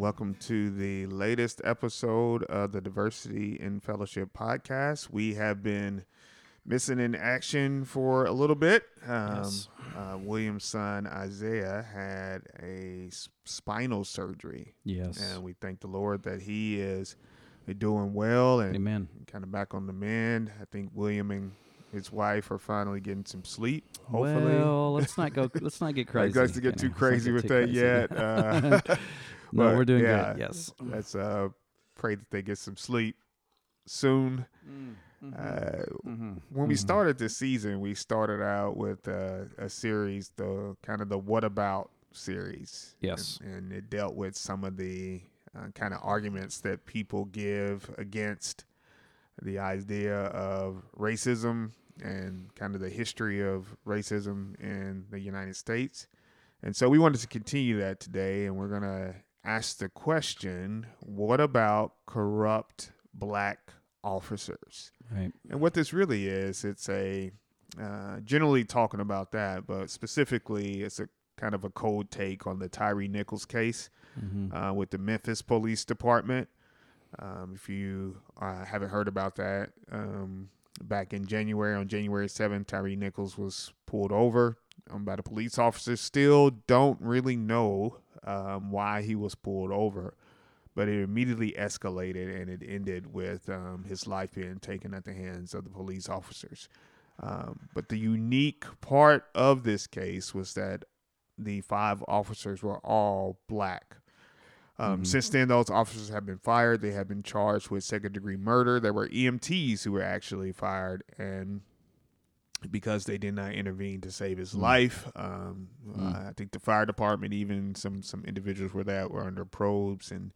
Welcome to the latest episode of the Diversity in Fellowship podcast. We have been missing in action for a little bit. Um, Yes. uh, William's son Isaiah had a spinal surgery, Yes. and we thank the Lord that he is doing well and Amen. kind of back on the mend. I think William and his wife are finally getting some sleep. Hopefully, Well, let's not go. Let's not get I crazy. guys to get too let's crazy get with too that crazy. yet. Uh, no, but, we're doing yeah, good. Yes. Let's uh, pray that they get some sleep soon. Mm-hmm. Uh, when we started this season, we started out with uh, a series, the kind of the "What About" series. Yes. and, and it dealt with some of the uh, kind of arguments that people give against the idea of racism and kind of the history of racism in the United States. And so we wanted to continue that today, and we're going ask the question what about corrupt black officers? Right. And what this really is, it's a uh, generally talking about that, but specifically, it's a kind of a cold take on the Tyre Nichols case Mm-hmm. uh, with the Memphis Police Department. Um, if you uh, haven't heard about that, um, back in January, on January 7th, Tyre Nichols was pulled over um, by the police officers. Still don't really know um, why he was pulled over, but it immediately escalated and it ended with um, his life being taken at the hands of the police officers. Um, but the unique part of this case was that the five officers were all black. Um, Since then, those officers have been fired. They have been charged with second degree murder. There were EMTs who were actually fired, and because they did not intervene to save his mm. life, um, mm. uh, I think the fire department, even some some individuals were that were under probes and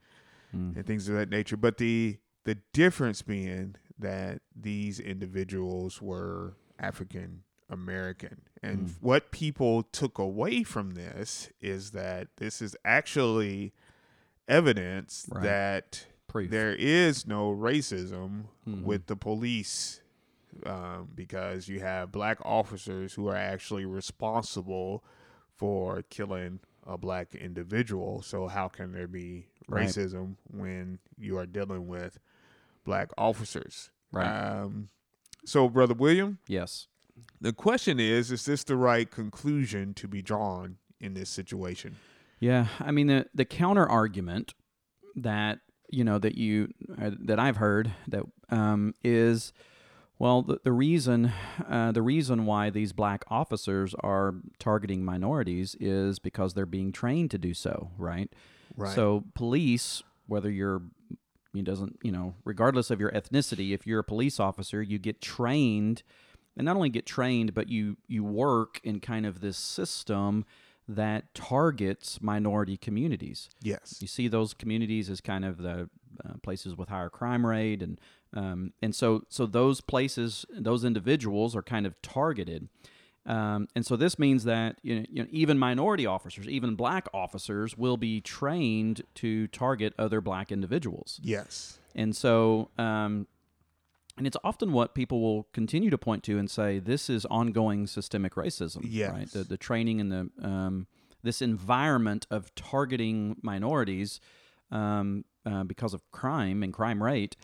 mm. and things of that nature. But the the difference being that these individuals were African American. And what people took away from this is that this is actually evidence Right. that Proof. there is no racism mm-hmm. with the police um, because you have black officers who are actually responsible for killing a black individual. So how can there be Right. racism when you are dealing with black officers? Right. Um, so, brother William, Yes. the question is: Is this the right conclusion to be drawn in this situation? Yeah, I mean the the counter argument that you know that you uh, that I've heard that um, is well the, the reason uh, the reason why these black officers are targeting minorities is because they're being trained to do so, right? Right. So police, whether you're it doesn't you know regardless of your ethnicity, if you're a police officer, you get trained, and not only get trained, but you you work in kind of this system that targets minority communities. Yes. You see those communities as kind of the uh, places with higher crime rate, and um, and so so those places, those individuals are kind of targeted. Um, and so this means that you know, you know, even minority officers, even black officers, will be trained to target other black individuals. Yes. And so, um, and it's often what people will continue to point to and say this is ongoing systemic racism. Yes. Right. The, the training and the um, this environment of targeting minorities um, uh, because of crime and crime rate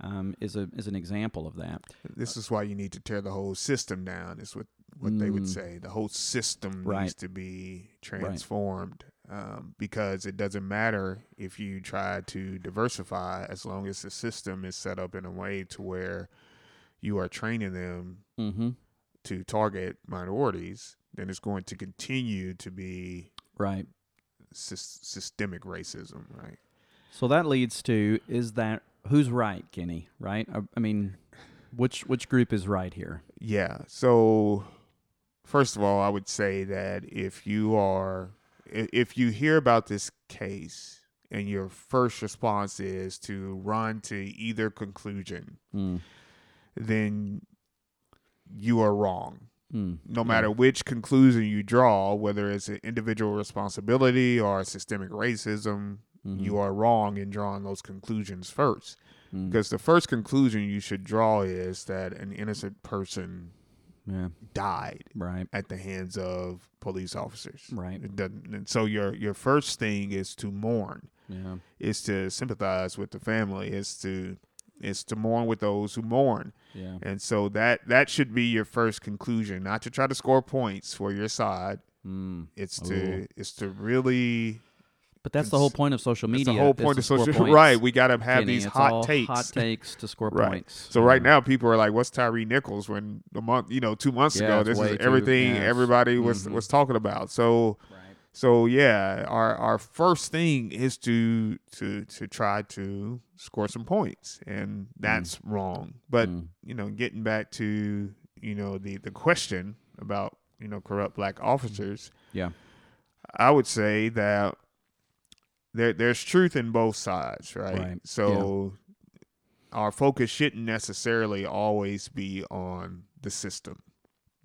um, is a is an example of that. This is why you need to tear the whole system down. Is what what they would say. The whole system Mm. Right. needs to be transformed um, because it doesn't matter if you try to diversify as long as the system is set up in a way to where you are training them Mm-hmm. to target minorities. Then it's going to continue to be Right. sys- systemic racism, right? So that leads to is that who's right, Kenny? Right? I, I mean, which which group is right here? Yeah. So, first of all, I would say that if you are, if you hear about this case and your first response is to run to either conclusion, Mm. then you are wrong. Mm. No Yeah. matter which conclusion you draw, whether it's an individual responsibility or systemic racism, Mhm. you are wrong in drawing those conclusions first. Mm. Because the first conclusion you should draw is that an innocent person yeah. died Right. at the hands of police officers. Right. And so your your first thing is to mourn, Yeah. is to sympathize with the family, is to is to mourn with those who mourn. Yeah. And so that that should be your first conclusion, not to try to score points for your side. Mm. It's Ooh. to it's to really But that's the whole point of social that's media. the whole point of social points. right. We got to have Kenny, these it's hot takes. Hot takes to score Right. points. So right now, people are like, "What's Tyre Nichols?" When a month, you know, two months Yeah, ago, this is everything yeah, it's- everybody was mhm. was talking about. So, Right. so yeah, our our first thing is to to to try to score some points, and that's wrong. But Mm. you know, getting back to you know the the question about you know corrupt black officers, Yeah. I would say that there there's truth in both sides, right? Right. So our focus shouldn't necessarily always be on the system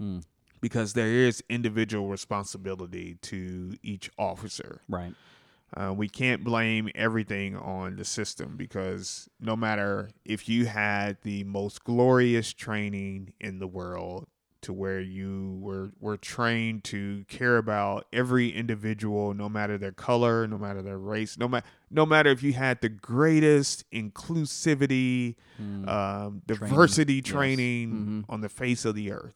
Mm. because there is individual responsibility to each officer. Right. Uh, we can't blame everything on the system because no matter if you had the most glorious training in the world to where you were were trained to care about every individual no matter their color no matter their race no matter no matter if you had the greatest inclusivity Mm. um, Training, diversity yes. training Mhm. on the face of the earth.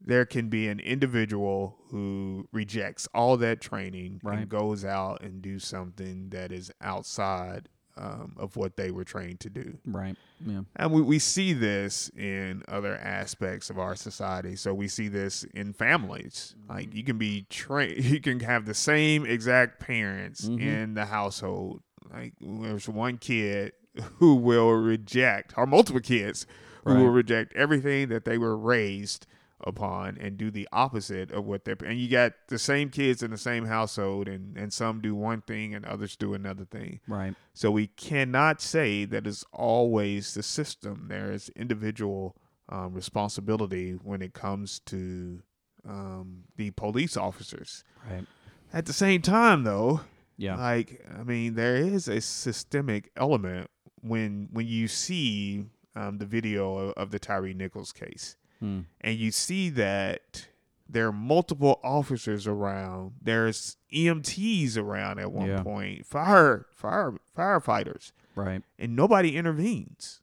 There can be an individual who rejects all that training Right. and goes out and do something that is outside um, of what they were trained to do. Right. Yeah. And we, we see this in other aspects of our society. So we see this in families. Like you can be trained, you can have the same exact parents Mhm. in the household. Like there's one kid who will reject, or multiple kids who will reject everything that they were raised upon and do the opposite of what they're. And you got the same kids in the same household, and and some do one thing and others do another thing. Right. So we cannot say that it's always the system. There is individual um, responsibility when it comes to um, the police officers. Right. At the same time, though, Yeah. like I mean, there is a systemic element when when you see um, the video of, of the Tyre Nichols case, Mm. and you see that there are multiple officers around. There's EMTs around at one Yeah. point, fire fire firefighters, Right. and nobody intervenes.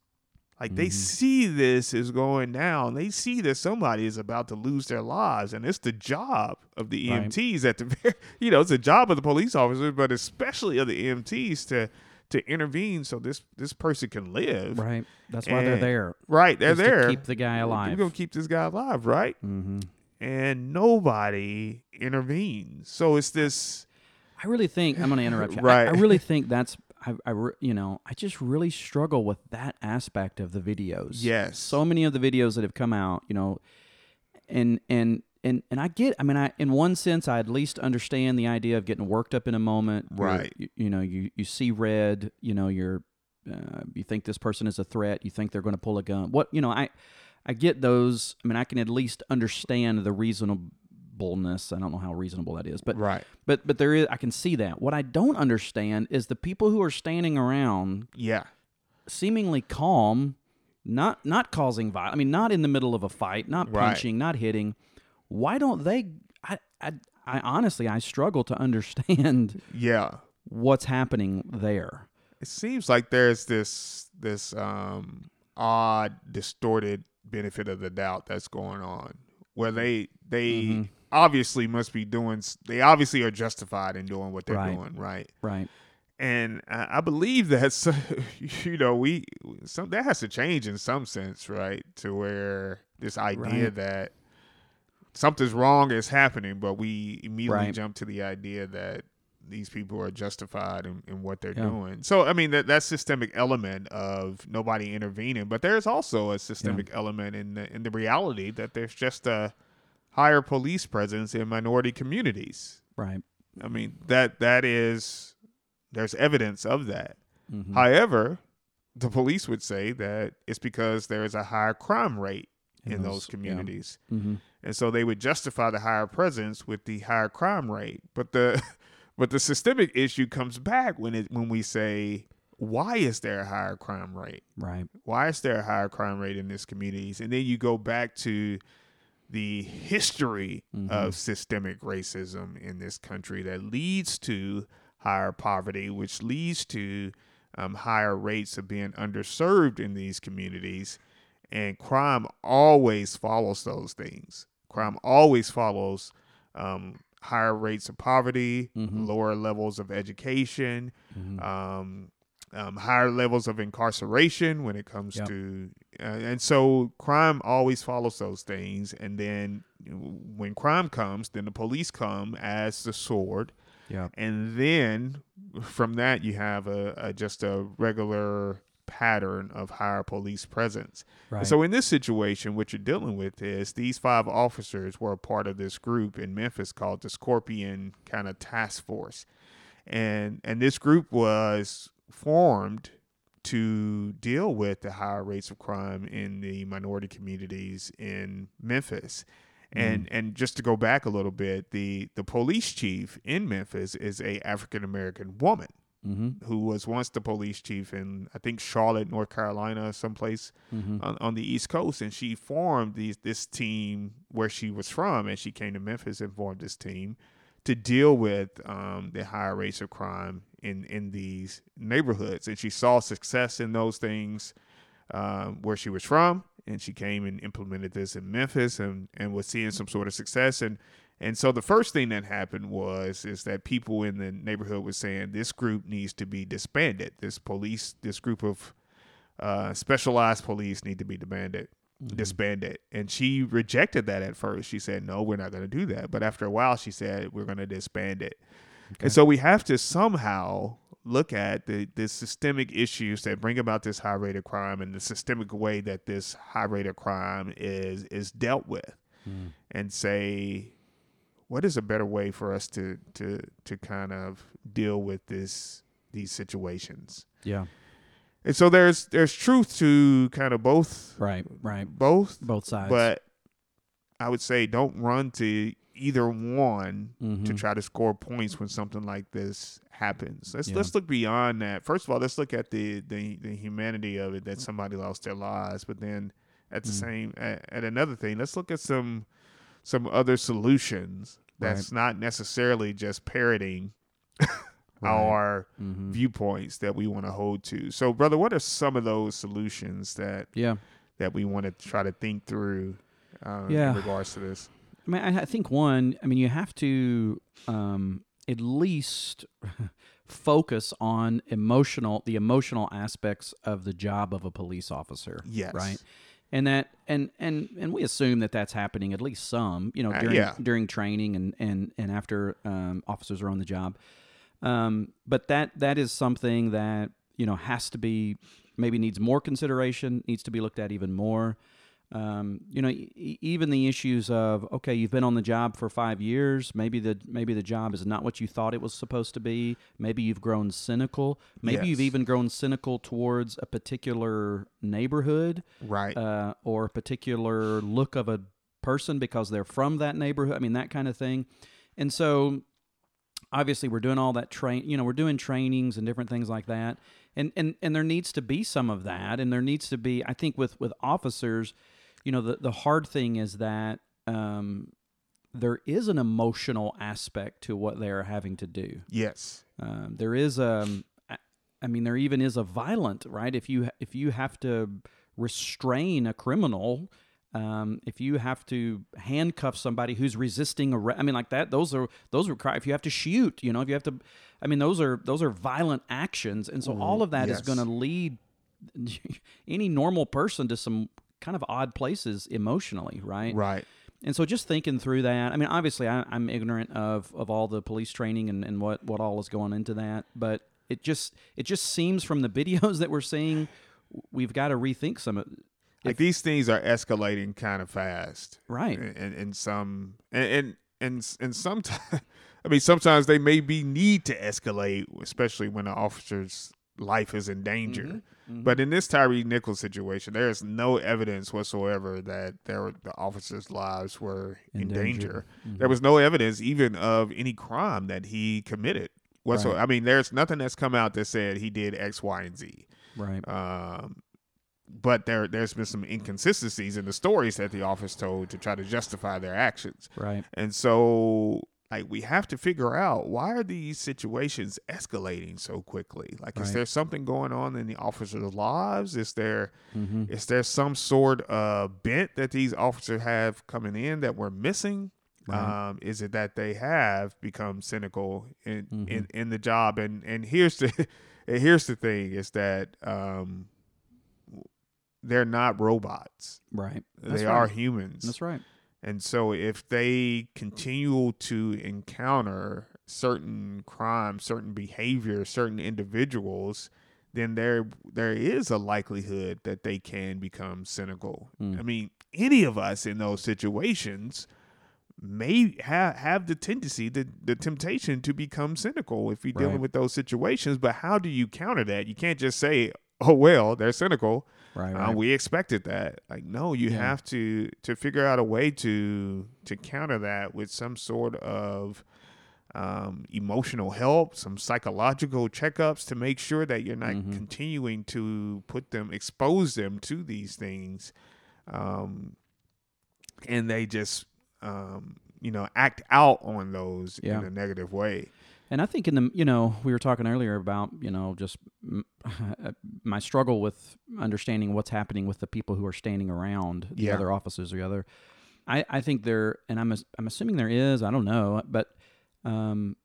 Like they Mhm. see this is going down. They see that somebody is about to lose their lives, and it's the job of the Right. EMTs at the you know, it's the job of the police officers, but especially of the EMTs to to intervene so this this person can live. Right. That's why they're there. Right, they're there. keep the guy alive. We're gonna keep this guy alive, right? hmm And nobody intervenes. So it's this. I really think I'm going to interrupt you. I- Right. I, really think that's I, I re- you know I just really struggle with that aspect of the videos. Yes. So many of the videos that have come out, you know, and and and and I get. I mean, I in one sense I at least understand the idea of getting worked up in a moment. Right. You, you know, you you see red. You know, you're uh, you think this person is a threat. You think they're going to pull a gun. What you know, I I get those. I mean, I can at least understand the reasonableness. I don't know how reasonable that is, but right. but but there is I can see that. What I don't understand is the people who are standing around Yeah. seemingly calm, not not causing violence. I mean, not in the middle of a fight, not Right. punching, not hitting. Why don't they? I, I I honestly I struggle to understand Yeah. what's happening there. It seems like there's this this um odd, distorted benefit of the doubt that's going on, where they they Mhm. obviously must be doing. They obviously are justified in doing what they're Right. doing, right? Right. and I I believe that's you know we some that has to change in some sense, right? To where this idea Right. that something's wrong is happening, but we immediately Right. jump to the idea that these people are justified in, in what they're Yeah. doing. So I mean that that systemic element of nobody intervening, but there's also a systemic element in the in the reality that there's just a higher police presence in minority communities. Right. I mean that that is there's evidence of that. Mhm. However, the police would say that it's because there is a higher crime rate in, In those, those- yeah. communities. And so they would justify the higher presence with the higher crime rate. But the but the systemic issue comes back when it when we say why is there a higher crime rate? Right. Why is there a higher crime rate in these communities? And then you go back to the history Mhm. of systemic racism in this country that leads to higher poverty, which leads to um, higher rates of being underserved in these communities. And crime always follows those things. Crime always follows um, higher rates of poverty, Mhm. lower levels of education, Mhm. um, um, higher levels of incarceration when it comes Yep. to, uh, and so crime always follows those things. And then when crime comes, then the police come as the sword, yeah. and then from that you have a, a just a regular pattern of higher police presence. Right. So in this situation, what you're dealing with is these five officers were a part of this group in Memphis called the Scorpion kind of task force. And and this group was formed to deal with the higher rates of crime in the minority communities in Memphis. And mm. and just to go back a little bit, the the police chief in Memphis is a African American woman mm-hmm. who was once the police chief in I think Charlotte, North Carolina, someplace Mm-hmm. on, on the East Coast, and she formed these this team where she was from, and she came to Memphis and formed this team to deal with um, the higher rates of crime in in these neighborhoods, and she saw success in those things um, where she was from, and she came and implemented this in Memphis, and and was seeing some sort of success, and and so the first thing that happened was is that people in the neighborhood were saying this group needs to be disbanded. This police, this group of uh, specialized police need to be disbanded. Disbanded, and she rejected that at first. She said, "No, we're not going to do that." But after a while, she said, "We're going to disband it." And so we have to somehow look at the, the systemic issues that bring about this high rate of crime and the systemic way that this high rate of crime is is dealt with, Mm. and say, what is a better way for us to to to kind of deal with this these situations? Yeah. And so there's there's truth to kind of both Right. Right. both, Both sides. but I would say don't run to either one to Mhm. try to score points when something like this happens. Let's Yeah. let's look beyond that. First of all, let's look at the the, the humanity of it that somebody lost their lives, but then at the Mm. same at, at another thing, let's look at some some other solutions that's not necessarily just parroting Right. our Mhm. viewpoints that we want to hold to. So, brother, what are some of those solutions that Yeah. that we want to try to think through uh, Yeah. in regards to this? I mean, I, I think one. I mean, you have to um, at least focus on emotional, the emotional aspects of the job of a police officer. Yes. Right. And that, and and and we assume that that's happening at least some, you know, Uh, during yeah. during training and and and after um, officers are on the job. Um, but that that is something that you know has to be maybe needs more consideration, needs to be looked at even more. Um, you know, e- even the issues of okay, you've been on the job for five years. Maybe the maybe the job is not what you thought it was supposed to be. Maybe you've grown cynical. Maybe you've even grown cynical towards a particular neighborhood Right. uh, or a particular look of a person because they're from that neighborhood. I mean, that kind of thing. And so, obviously, we're doing all that train. You know, we're doing trainings and different things like that. And and and there needs to be some of that. And there needs to be, I think, with with officers, you know, the the hard thing is that. Um, there is an emotional aspect to what they're having to do. yes. Um, there is um, I- mean, there even is a violent right. If you if you have to restrain a criminal, um, if you have to handcuff somebody who's resisting arrest, I mean, like that. Those are those require. If you have to shoot, you know, if you have to, I mean, those are those are violent actions, and so all of that is yes. going to lead any normal person to some kind of odd places emotionally, right? Right. And so just thinking through that, I mean, obviously I, I'm ignorant of, of all the police training and, and what, what all is going into that, but it just it just seems from the videos that we're seeing, we've got to rethink some of Like these things are escalating kind of fast. right. And and, and some and and and, and sometimes I mean, sometimes they may be need to escalate, especially when an officer's life is in danger. Mm-hmm. But in this Tyre Nichols situation, there is no evidence whatsoever that there were, the officers' lives were in, In danger. danger. Mhm. There was no evidence even of any crime that he committed. Whatsoever. Right. I mean, there's nothing that's come out that said he did X, Y, and Z. right. Um, but there there's been some inconsistencies in the stories that the office told to try to justify their actions. Right. And so like we have to figure out why are these situations escalating so quickly? Like is there something going on in the officers' lives? Is there Mm-hmm. is there some sort of bent that these officers have coming in that we're missing? Right. Um, is it that they have become cynical in, Mhm. in, in the job? And and here's the and here's the thing is that um, they're not robots. Right. That's they right. are humans. That's right. And so if they continue to encounter certain crimes, certain behavior, certain individuals, then there there is a likelihood that they can become cynical. Mm. I mean, any of us in those situations may have have the tendency, the, the temptation to become cynical if you're dealing Right. with those situations. But how do you counter that? You can't just say, "Oh well, they're cynical." Right. Uh, we expected that. Like, no, you Yeah. have to to figure out a way to to counter that with some sort of um, emotional help, some psychological checkups to make sure that you're not Mhm. continuing to put them, expose them to these things, um, and they just um, you know act out on those Yeah. in a negative way. And I think in the you know we were talking earlier about you know just my struggle with understanding what's happening with the people who are standing around the Yeah. other officers or the other. I, I think there and I'm I'm assuming there is I don't know but um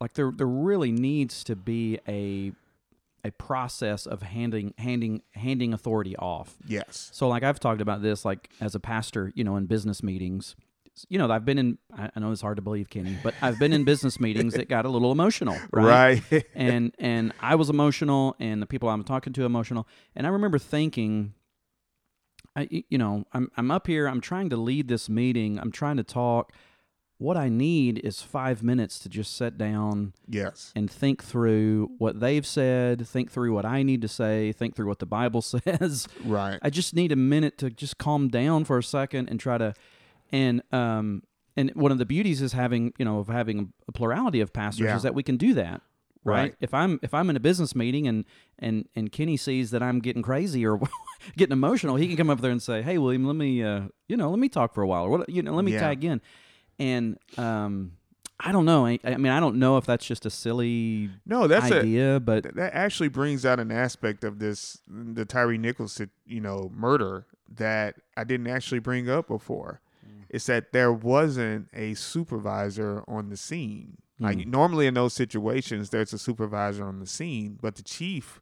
like there there really needs to be a a process of handing handing handing authority off. Yes. So like I've talked about this like as a pastor, you know, in business meetings. You know, I've been in I know it's hard to believe, Kenny, but I've been in business meetings that got a little emotional, right? Right. and and I was emotional and the people I'm talking to emotional. And I remember thinking I you know, I'm I'm up here, I'm trying to lead this meeting, I'm trying to talk. What I need is 5 minutes to just sit down yes. and think through what they've said, think through what I need to say, think through what the Bible says. Right. I just need a minute to just calm down for a second and try to and um and one of the beauties is having you know of having a plurality of pastors Yeah. is that we can do that right? Right. if i'm if i'm in a business meeting and and and kenny sees that i'm getting crazy or getting emotional he can come up there and say hey william let me uh you know let me talk for a while or what you know let me Yeah. tag in and um i don't know I, I mean i don't know if that's just a silly No, that's a idea but Th- that actually brings out an aspect of this the Tyre Nichols you know murder that I didn't actually bring up before. It's that there wasn't a supervisor on the scene. Like Mm. normally in those situations, there's a supervisor on the scene, but the chief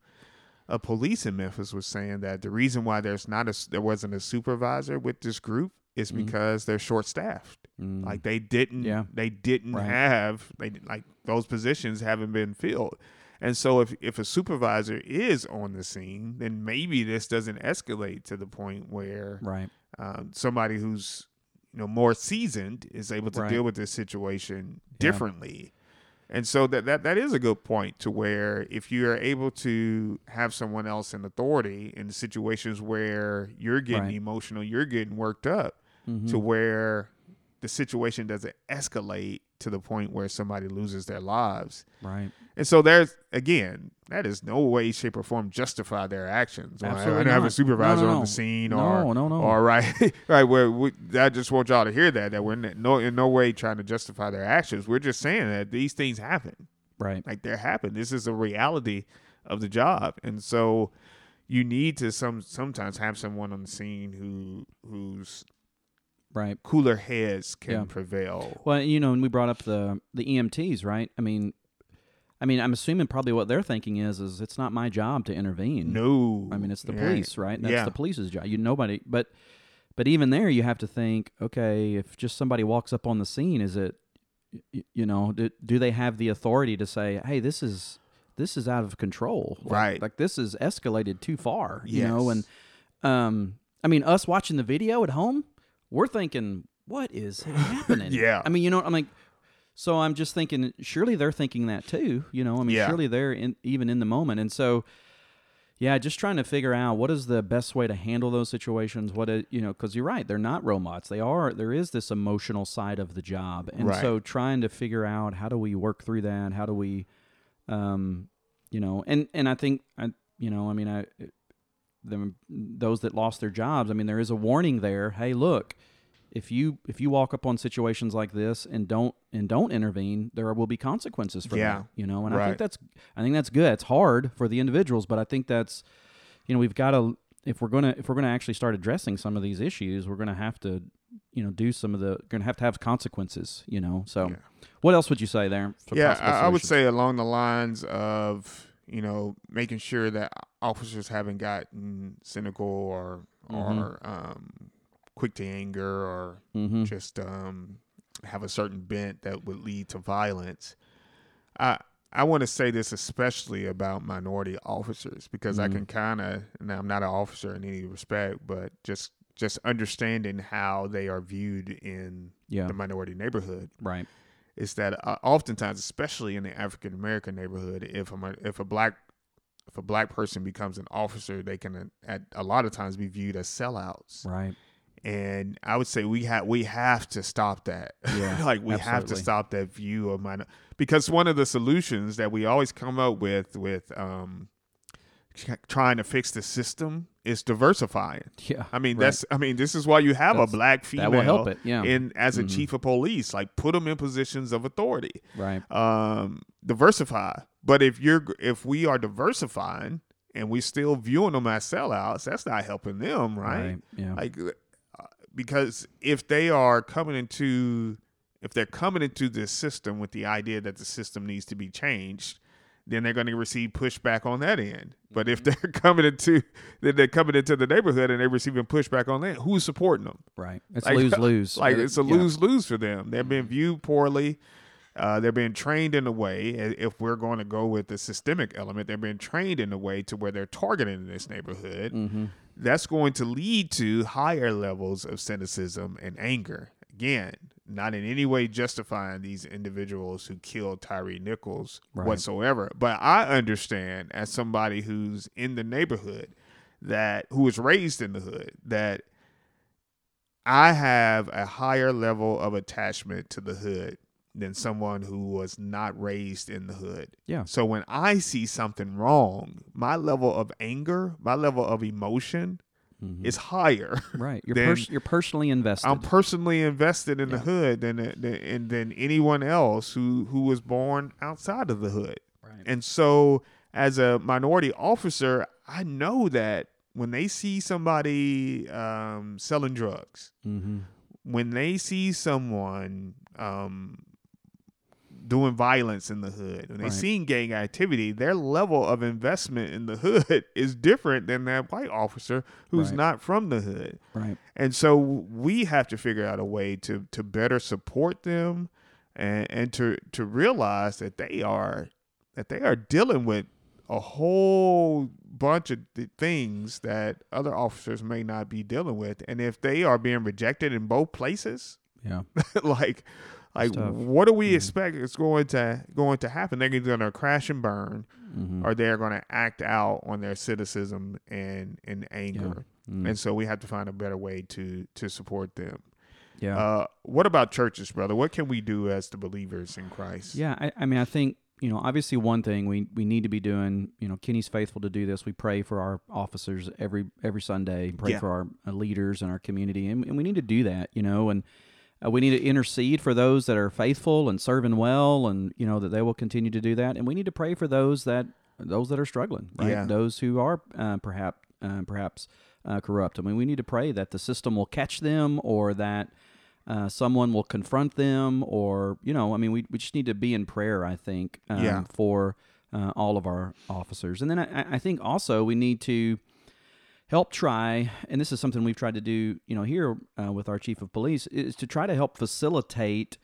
of police in Memphis was saying that the reason why there's not a there wasn't a supervisor with this group is Mhm. because they're short staffed. mm, Like they didn't Yeah. they didn't Right. have they like those positions haven't been filled. And so if if a supervisor is on the scene, then maybe this doesn't escalate to the point where right um, somebody who's you know more seasoned is able to Right. deal with this situation Yeah. differently. And so that, that that is a good point to where if you are able to have someone else in authority in situations where you're getting Right. emotional, you're getting worked up, Mhm. to where the situation doesn't escalate to the point where somebody loses their lives. right And so there's again, that is no way, shape, or form justify their actions. Or I Absolutely don't have a supervisor No, no, on the scene, No, or no, no. or right, right. Where we, I just want y'all to hear that that we're in no in no way trying to justify their actions. We're just saying that these things happen. right Like they're happen. This is a reality of the job, and so you need to some sometimes have someone on the scene who who's right cooler heads can Yeah. prevail. Well, you know, and we brought up the the EMTs, right? I mean, I mean, I'm assuming probably what they're thinking is, is it's not my job to intervene. No, I mean, it's the Yeah. police, right? That's yeah. the police's job. You nobody, but but even there, you have to think, okay, if just somebody walks up on the scene, is it, you know, do, do they have the authority to say, hey, this is this is out of control, Like- Right. Like this is escalated too far, you know, and um, I mean, us watching the video at home, we're thinking, what is happening? Yeah. I mean, you know, I'm like, So I'm just thinking, surely they're thinking that too. You know, I mean, Yeah. surely they're in, even in the moment. And so, yeah, just trying to figure out what is the best way to handle those situations. What you know, because you're right, they're not robots. They are. There is this emotional side of the job, and Right. so trying to figure out how do we work through that? How do we, um, you know, and and I think I, you know, I mean, I, them those that lost their jobs. I mean, there is a warning there. Hey, look, if you if you walk up on situations like this and don't and don't intervene, there will be consequences for Yeah. that. You know, and I think that's I think that's good. It's hard for the individuals, but I think that's you know we've got to if we're gonna if we're gonna actually start addressing some of these issues, we're gonna have to you know do some of the gonna have to have consequences. You know, so Yeah. what else would you say there? for yeah, I, I would say along the lines of you know making sure that officers haven't gotten cynical or Mhm. or um, quick to anger or Mhm. just um, have a certain bent that would lead to violence. I I want to say this especially about minority officers because I Mhm. can kind of now I'm not an officer in any respect, but just just understanding how they are viewed in yeah, the minority neighborhood right, is that uh, oftentimes, especially in the African American neighborhood, if a if a black if a black person becomes an officer, they can uh, at a lot of times be viewed as sellouts. right, And I would say we have we have to stop that. Yeah, like we have to stop that view of minor because one of the solutions that we always come up with with um trying to fix the system is diversifying. yeah. I mean Right. that's I mean this is why you have That's- a black female that will help it. Yeah, in as a Mhm. chief of police like put them in positions of authority right, um diversify but if you're if we are diversifying and we're still viewing them as sellouts that's not helping them right, right, yeah, like uh, because if they are coming into if they're coming into this system with the idea that the system needs to be changed then they're going to receive pushback on that end but if they're coming into then they're coming into the neighborhood and they're receiving pushback on that who's supporting them right. It's like- lose lose. like it's a Yeah. lose lose for them. They're being viewed poorly. Uh, they're being trained in a way. If we're going to go with the systemic element, they're being trained in a way to where they're targeting in this neighborhood. Mm-hmm. That's going to lead to higher levels of cynicism and anger. Again, not in any way justifying these individuals who killed Tyre Nichols Right. whatsoever. But I understand as somebody who's in the neighborhood that who was raised in the hood that I have a higher level of attachment to the hood than someone who was not raised in the hood. Yeah. So when I see something wrong, my level of anger, my level of emotion Mhm. is higher. right. You're pers- you're personally invested. I'm personally invested in the Yeah. hood than, than than anyone else who who was born outside of the hood. right. And so, as a minority officer, I know that when they see somebody um, selling drugs, mm-hmm. when they see someone um, doing violence in the hood, when they Right. see gang activity, their level of investment in the hood is different than that white officer who's Right. not from the hood. Right. And so we have to figure out a way to to better support them and and to to realize that they are that they are dealing with a whole bunch of th- things that other officers may not be dealing with and if they are being rejected in both places Yeah. like like what do we Mhm. expect is going to going to happen they're going to crash and burn Mm-hmm. or they're going to act out on their cynicism and and anger Mm. and so we have to find a better way to to support them. yeah. Uh, what about churches, brother? What can we do as the believers in Christ? Yeah, I, I mean, I think you know, obviously, one thing we we need to be doing. You know, Kenny's faithful to do this. We pray for our officers every every Sunday. Pray Yeah. for our leaders and our community, and, and we need to do that. You know, and uh, we need to intercede for those that are faithful and serving well, and you know that they will continue to do that. And we need to pray for those that those that are struggling, right? Yeah. Those who are uh, perhaps uh, perhaps uh, corrupt. I mean, we need to pray that the system will catch them, or that uh, someone will confront them, or you know, I mean, we we just need to be in prayer. I think, um, Yeah. for uh, all of our officers, and then I, I think also we need to help try, and this is something we've tried to do, you know, here uh, with our chief of police, is to try to help facilitate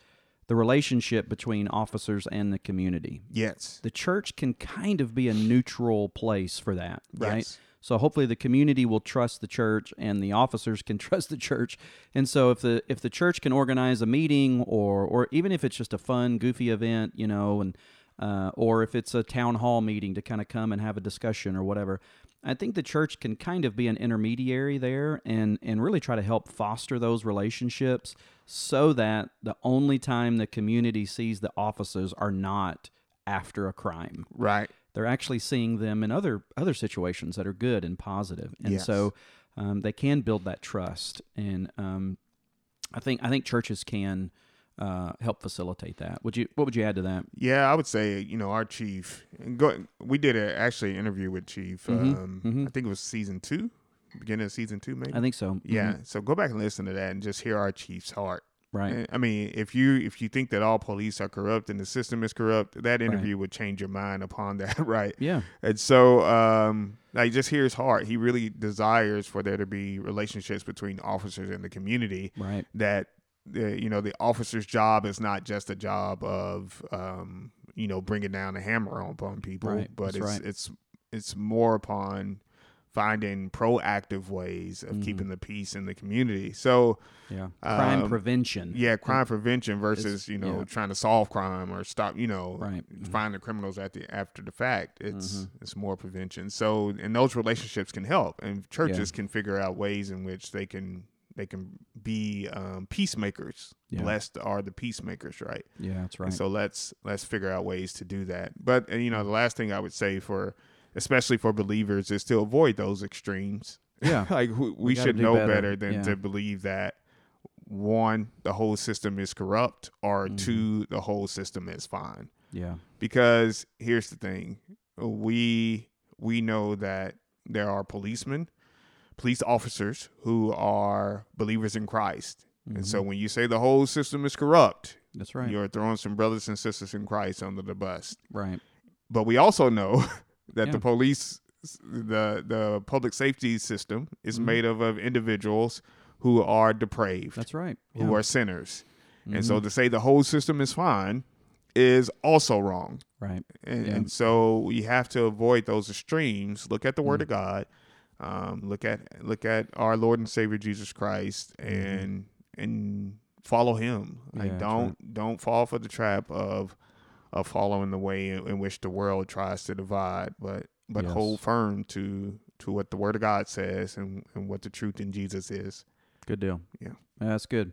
the relationship between officers and the community. Yes. The church can kind of be a neutral place for that, right? Yes. So hopefully the community will trust the church and the officers can trust the church. And so if the if the church can organize a meeting or or even if it's just a fun goofy event, you know, and uh, or if it's a town hall meeting to kind of come and have a discussion or whatever. I think the church can kind of be an intermediary there and, and really try to help foster those relationships so that the only time the community sees the officers are not after a crime. Right. They're actually seeing them in other other situations that are good and positive, and Yes. so um, they can build that trust. And um, I think I think churches can uh, help facilitate that. Would you? What would you add to that? Yeah, I would say you know our chief. Go, we did a actually interview with Chief. Mhm, Um, mhm. I think it was season two, beginning of season two, maybe. I think so. yeah. Mhm. So go back and listen to that and just hear our chief's heart. Right. I mean, if you if you think that all police are corrupt and the system is corrupt, that interview would change your mind upon that, right? Yeah. And so, um, like, just hear his heart. He really desires for there to be relationships between officers and the community. Right. That the you know the officer's job is not just a job of um, you know bringing down the hammer on upon people, Right, but that's it's right. it's it's more upon finding proactive ways of Mhm. keeping the peace in the community. So Yeah. Crime Um, prevention. yeah, crime prevention versus you know yeah. trying to solve crime or stop you know Right. find the criminals at the after the fact. It's Mhm. it's more prevention. So and those relationships can help, and churches can figure out ways in which they can they can be um, peacemakers. Yeah. Blessed are the peacemakers, right? Yeah, that's And right. so let's let's figure out ways to do that. But uh, you know, the last thing I would say for especially for believers is to avoid those extremes. Yeah. like we, we, gotta should know better. better, than Yeah. to believe that one the whole system is corrupt or Mhm. two the whole system is fine yeah. because here's the thing we we know that there are policemen police officers who are believers in christ and so Mhm. when you say the whole system is corrupt that's right. you're throwing some brothers and sisters in christ under the bus right. but we also know that Yeah. the police the the public safety system is Mhm. made up of individuals who are depraved That's right. who are sinners and so Mhm. to say the whole system is fine is also wrong right. and, Yeah. and so we have to avoid those extremes. Look at the Word Mm. of God. Um, look at look at our Lord and Savior Jesus Christ, Mm-hmm. and and follow Him. Like that's don't don't fall for the trap of of following the way in, in which the world tries to divide, but but Yes. hold firm to to what the Word of God says and, and what the truth in Jesus is. Good deal. Yeah. that's good.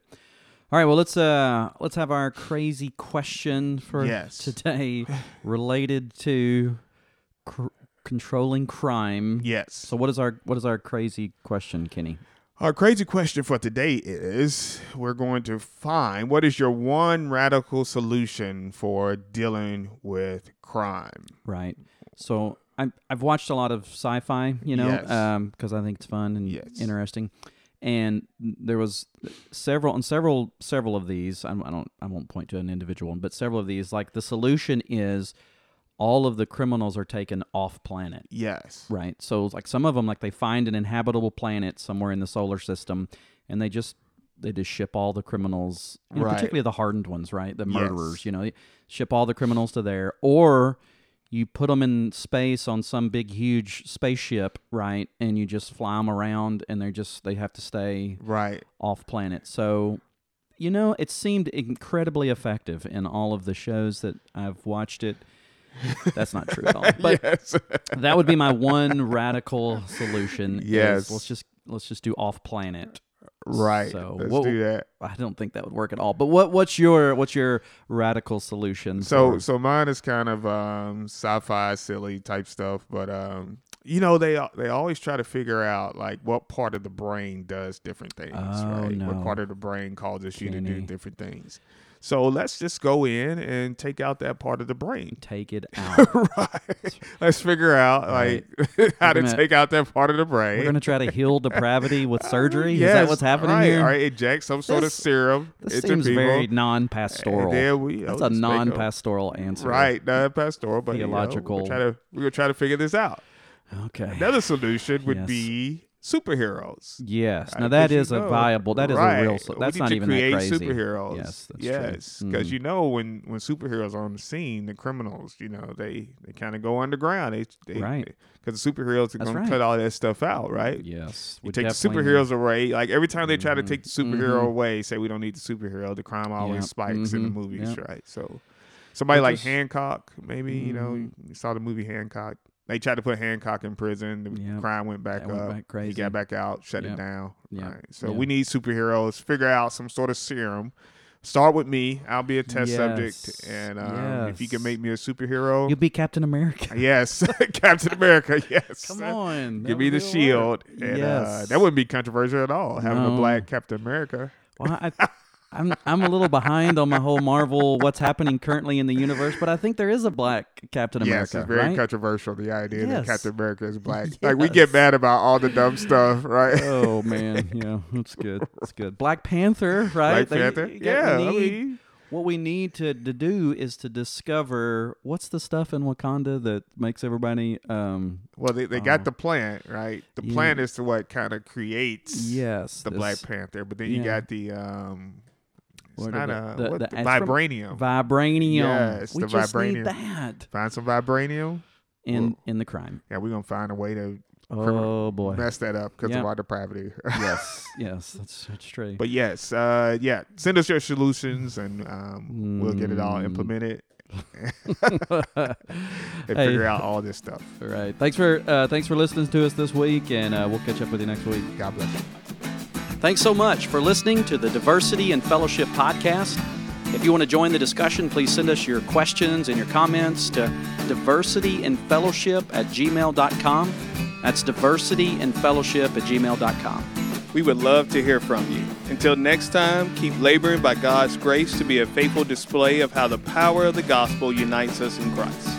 All right, well let's uh let's have our crazy question for Yes. today related to cr- controlling crime. Yes. So what is our what is our crazy question, Kenny? Our crazy question for today is we're going to find what is your one radical solution for dealing with crime? Right. So I I've watched a lot of sci-fi, you know, Yes. um because I think it's fun and Yes. interesting. And there was several and several several of these. I don't I won't point to an individual one, but several of these. Like the solution is all of the criminals are taken off planet. Yes. Right. So like some of them, like they find an inhabitable planet somewhere in the solar system, and they just they just ship all the criminals, you know, Right. particularly the hardened ones, right? The Yes. murderers. You know, ship all the criminals to there, or you put them in space on some big huge spaceship, right? And you just fly them around, and they're just they have to stay Right. off planet. So. You know, it seemed incredibly effective in all of the shows that I've watched it. That's not true at all. But yes. that would be my one radical solution. Yes. let's just let's just do off planet. right. So, Let's what- do that. I don't think that would work at all. But what what's your what's your radical solution? So for- so mine is kind of um sci-fi silly type stuff, but um you know they they always try to figure out like what part of the brain does different things, Oh, right? no. What part of the brain causes you to do different things. So let's just go in and take out that part of the brain. take it out. right. Let's figure out Right. like how to gonna- take out that part of the brain. We're gonna try to heal depravity with surgery. Is that what's happening right, here? Right, inject some sort of serum This seems very non-pastoral. And we, oh, That's oh, a make 'em- non-pastoral answer. Right, non-pastoral, but Theological. You know, we're trying to we're gonna try to figure this out. Okay. Another solution would Yes. be superheroes. Yes. Right, Now that is a know- viable. That is right. a real. That's not to even that crazy. superheroes. Yes, that's yes, because Mhm. you know when when superheroes are on the scene, the criminals, you know, they they kind of go underground. They, they Right. Because the superheroes are going right. to cut all that stuff out, right? Yes. You we take the superheroes away. Like every time they try to Mhm. take the superhero Mhm. away, say we don't need the superhero, the crime always Yep. spikes in the Mhm. movies, Yep. right? So somebody Which like Hancock, maybe you know, Mhm. you saw the movie Hancock. They tried to put Hancock in prison. The Yep. crime went back That went up. back He got back out, shut Yep. it down. Yep. Right. So we need superheroes. Figure out some sort of serum. Start with me. I'll be a test Yes. subject, and um, if you can make me a superhero, You'll be Captain America. yes, Captain America. Yes, Come on. Give me the shield, work. and uh, yes. that wouldn't be controversial at all. Having a black Captain America. Well, I, I'm I'm a little behind on my whole Marvel what's happening currently in the universe, but I think there is a black Captain America. yes, it's very right? controversial. The idea Yes. that Captain America is black. Like we get mad about all the dumb stuff, right? oh man, yeah, that's good. That's good. Black Panther, right? Black They- Panther. you got- Yeah, we I mean, what we need to, to do is to discover what's the stuff in Wakanda that makes everybody. Um, well, they, they Oh. got the plant, right? The Yeah. plant is to what kind of creates yes, the this Black Panther, but then you yeah. got the um, it's not the- a the- the the vibranium. vibranium. Yes, we the just vibranium. need that Find some vibranium. in Well- in the crime. Yeah, we're gonna find a way to Oh boy. mess that up because Yep. of our depravity. yes, yes, that's that's true. but yes, uh, yeah, send us your solutions and um, we'll get it all Mm. implemented and Hey. figure out all this stuff. All right. Thanks for uh, thanks for listening to us this week, and uh, we'll catch up with you next week. God bless you. Thanks so much for listening to the Diversity and Fellowship podcast. If you want to join the discussion, please send us your questions and your comments to diversityandfellowship at gmail.com. That's diversityandfellowship at gmail.com. We would love to hear from you. Until next time, keep laboring by God's grace to be a faithful display of how the power of the gospel unites us in Christ.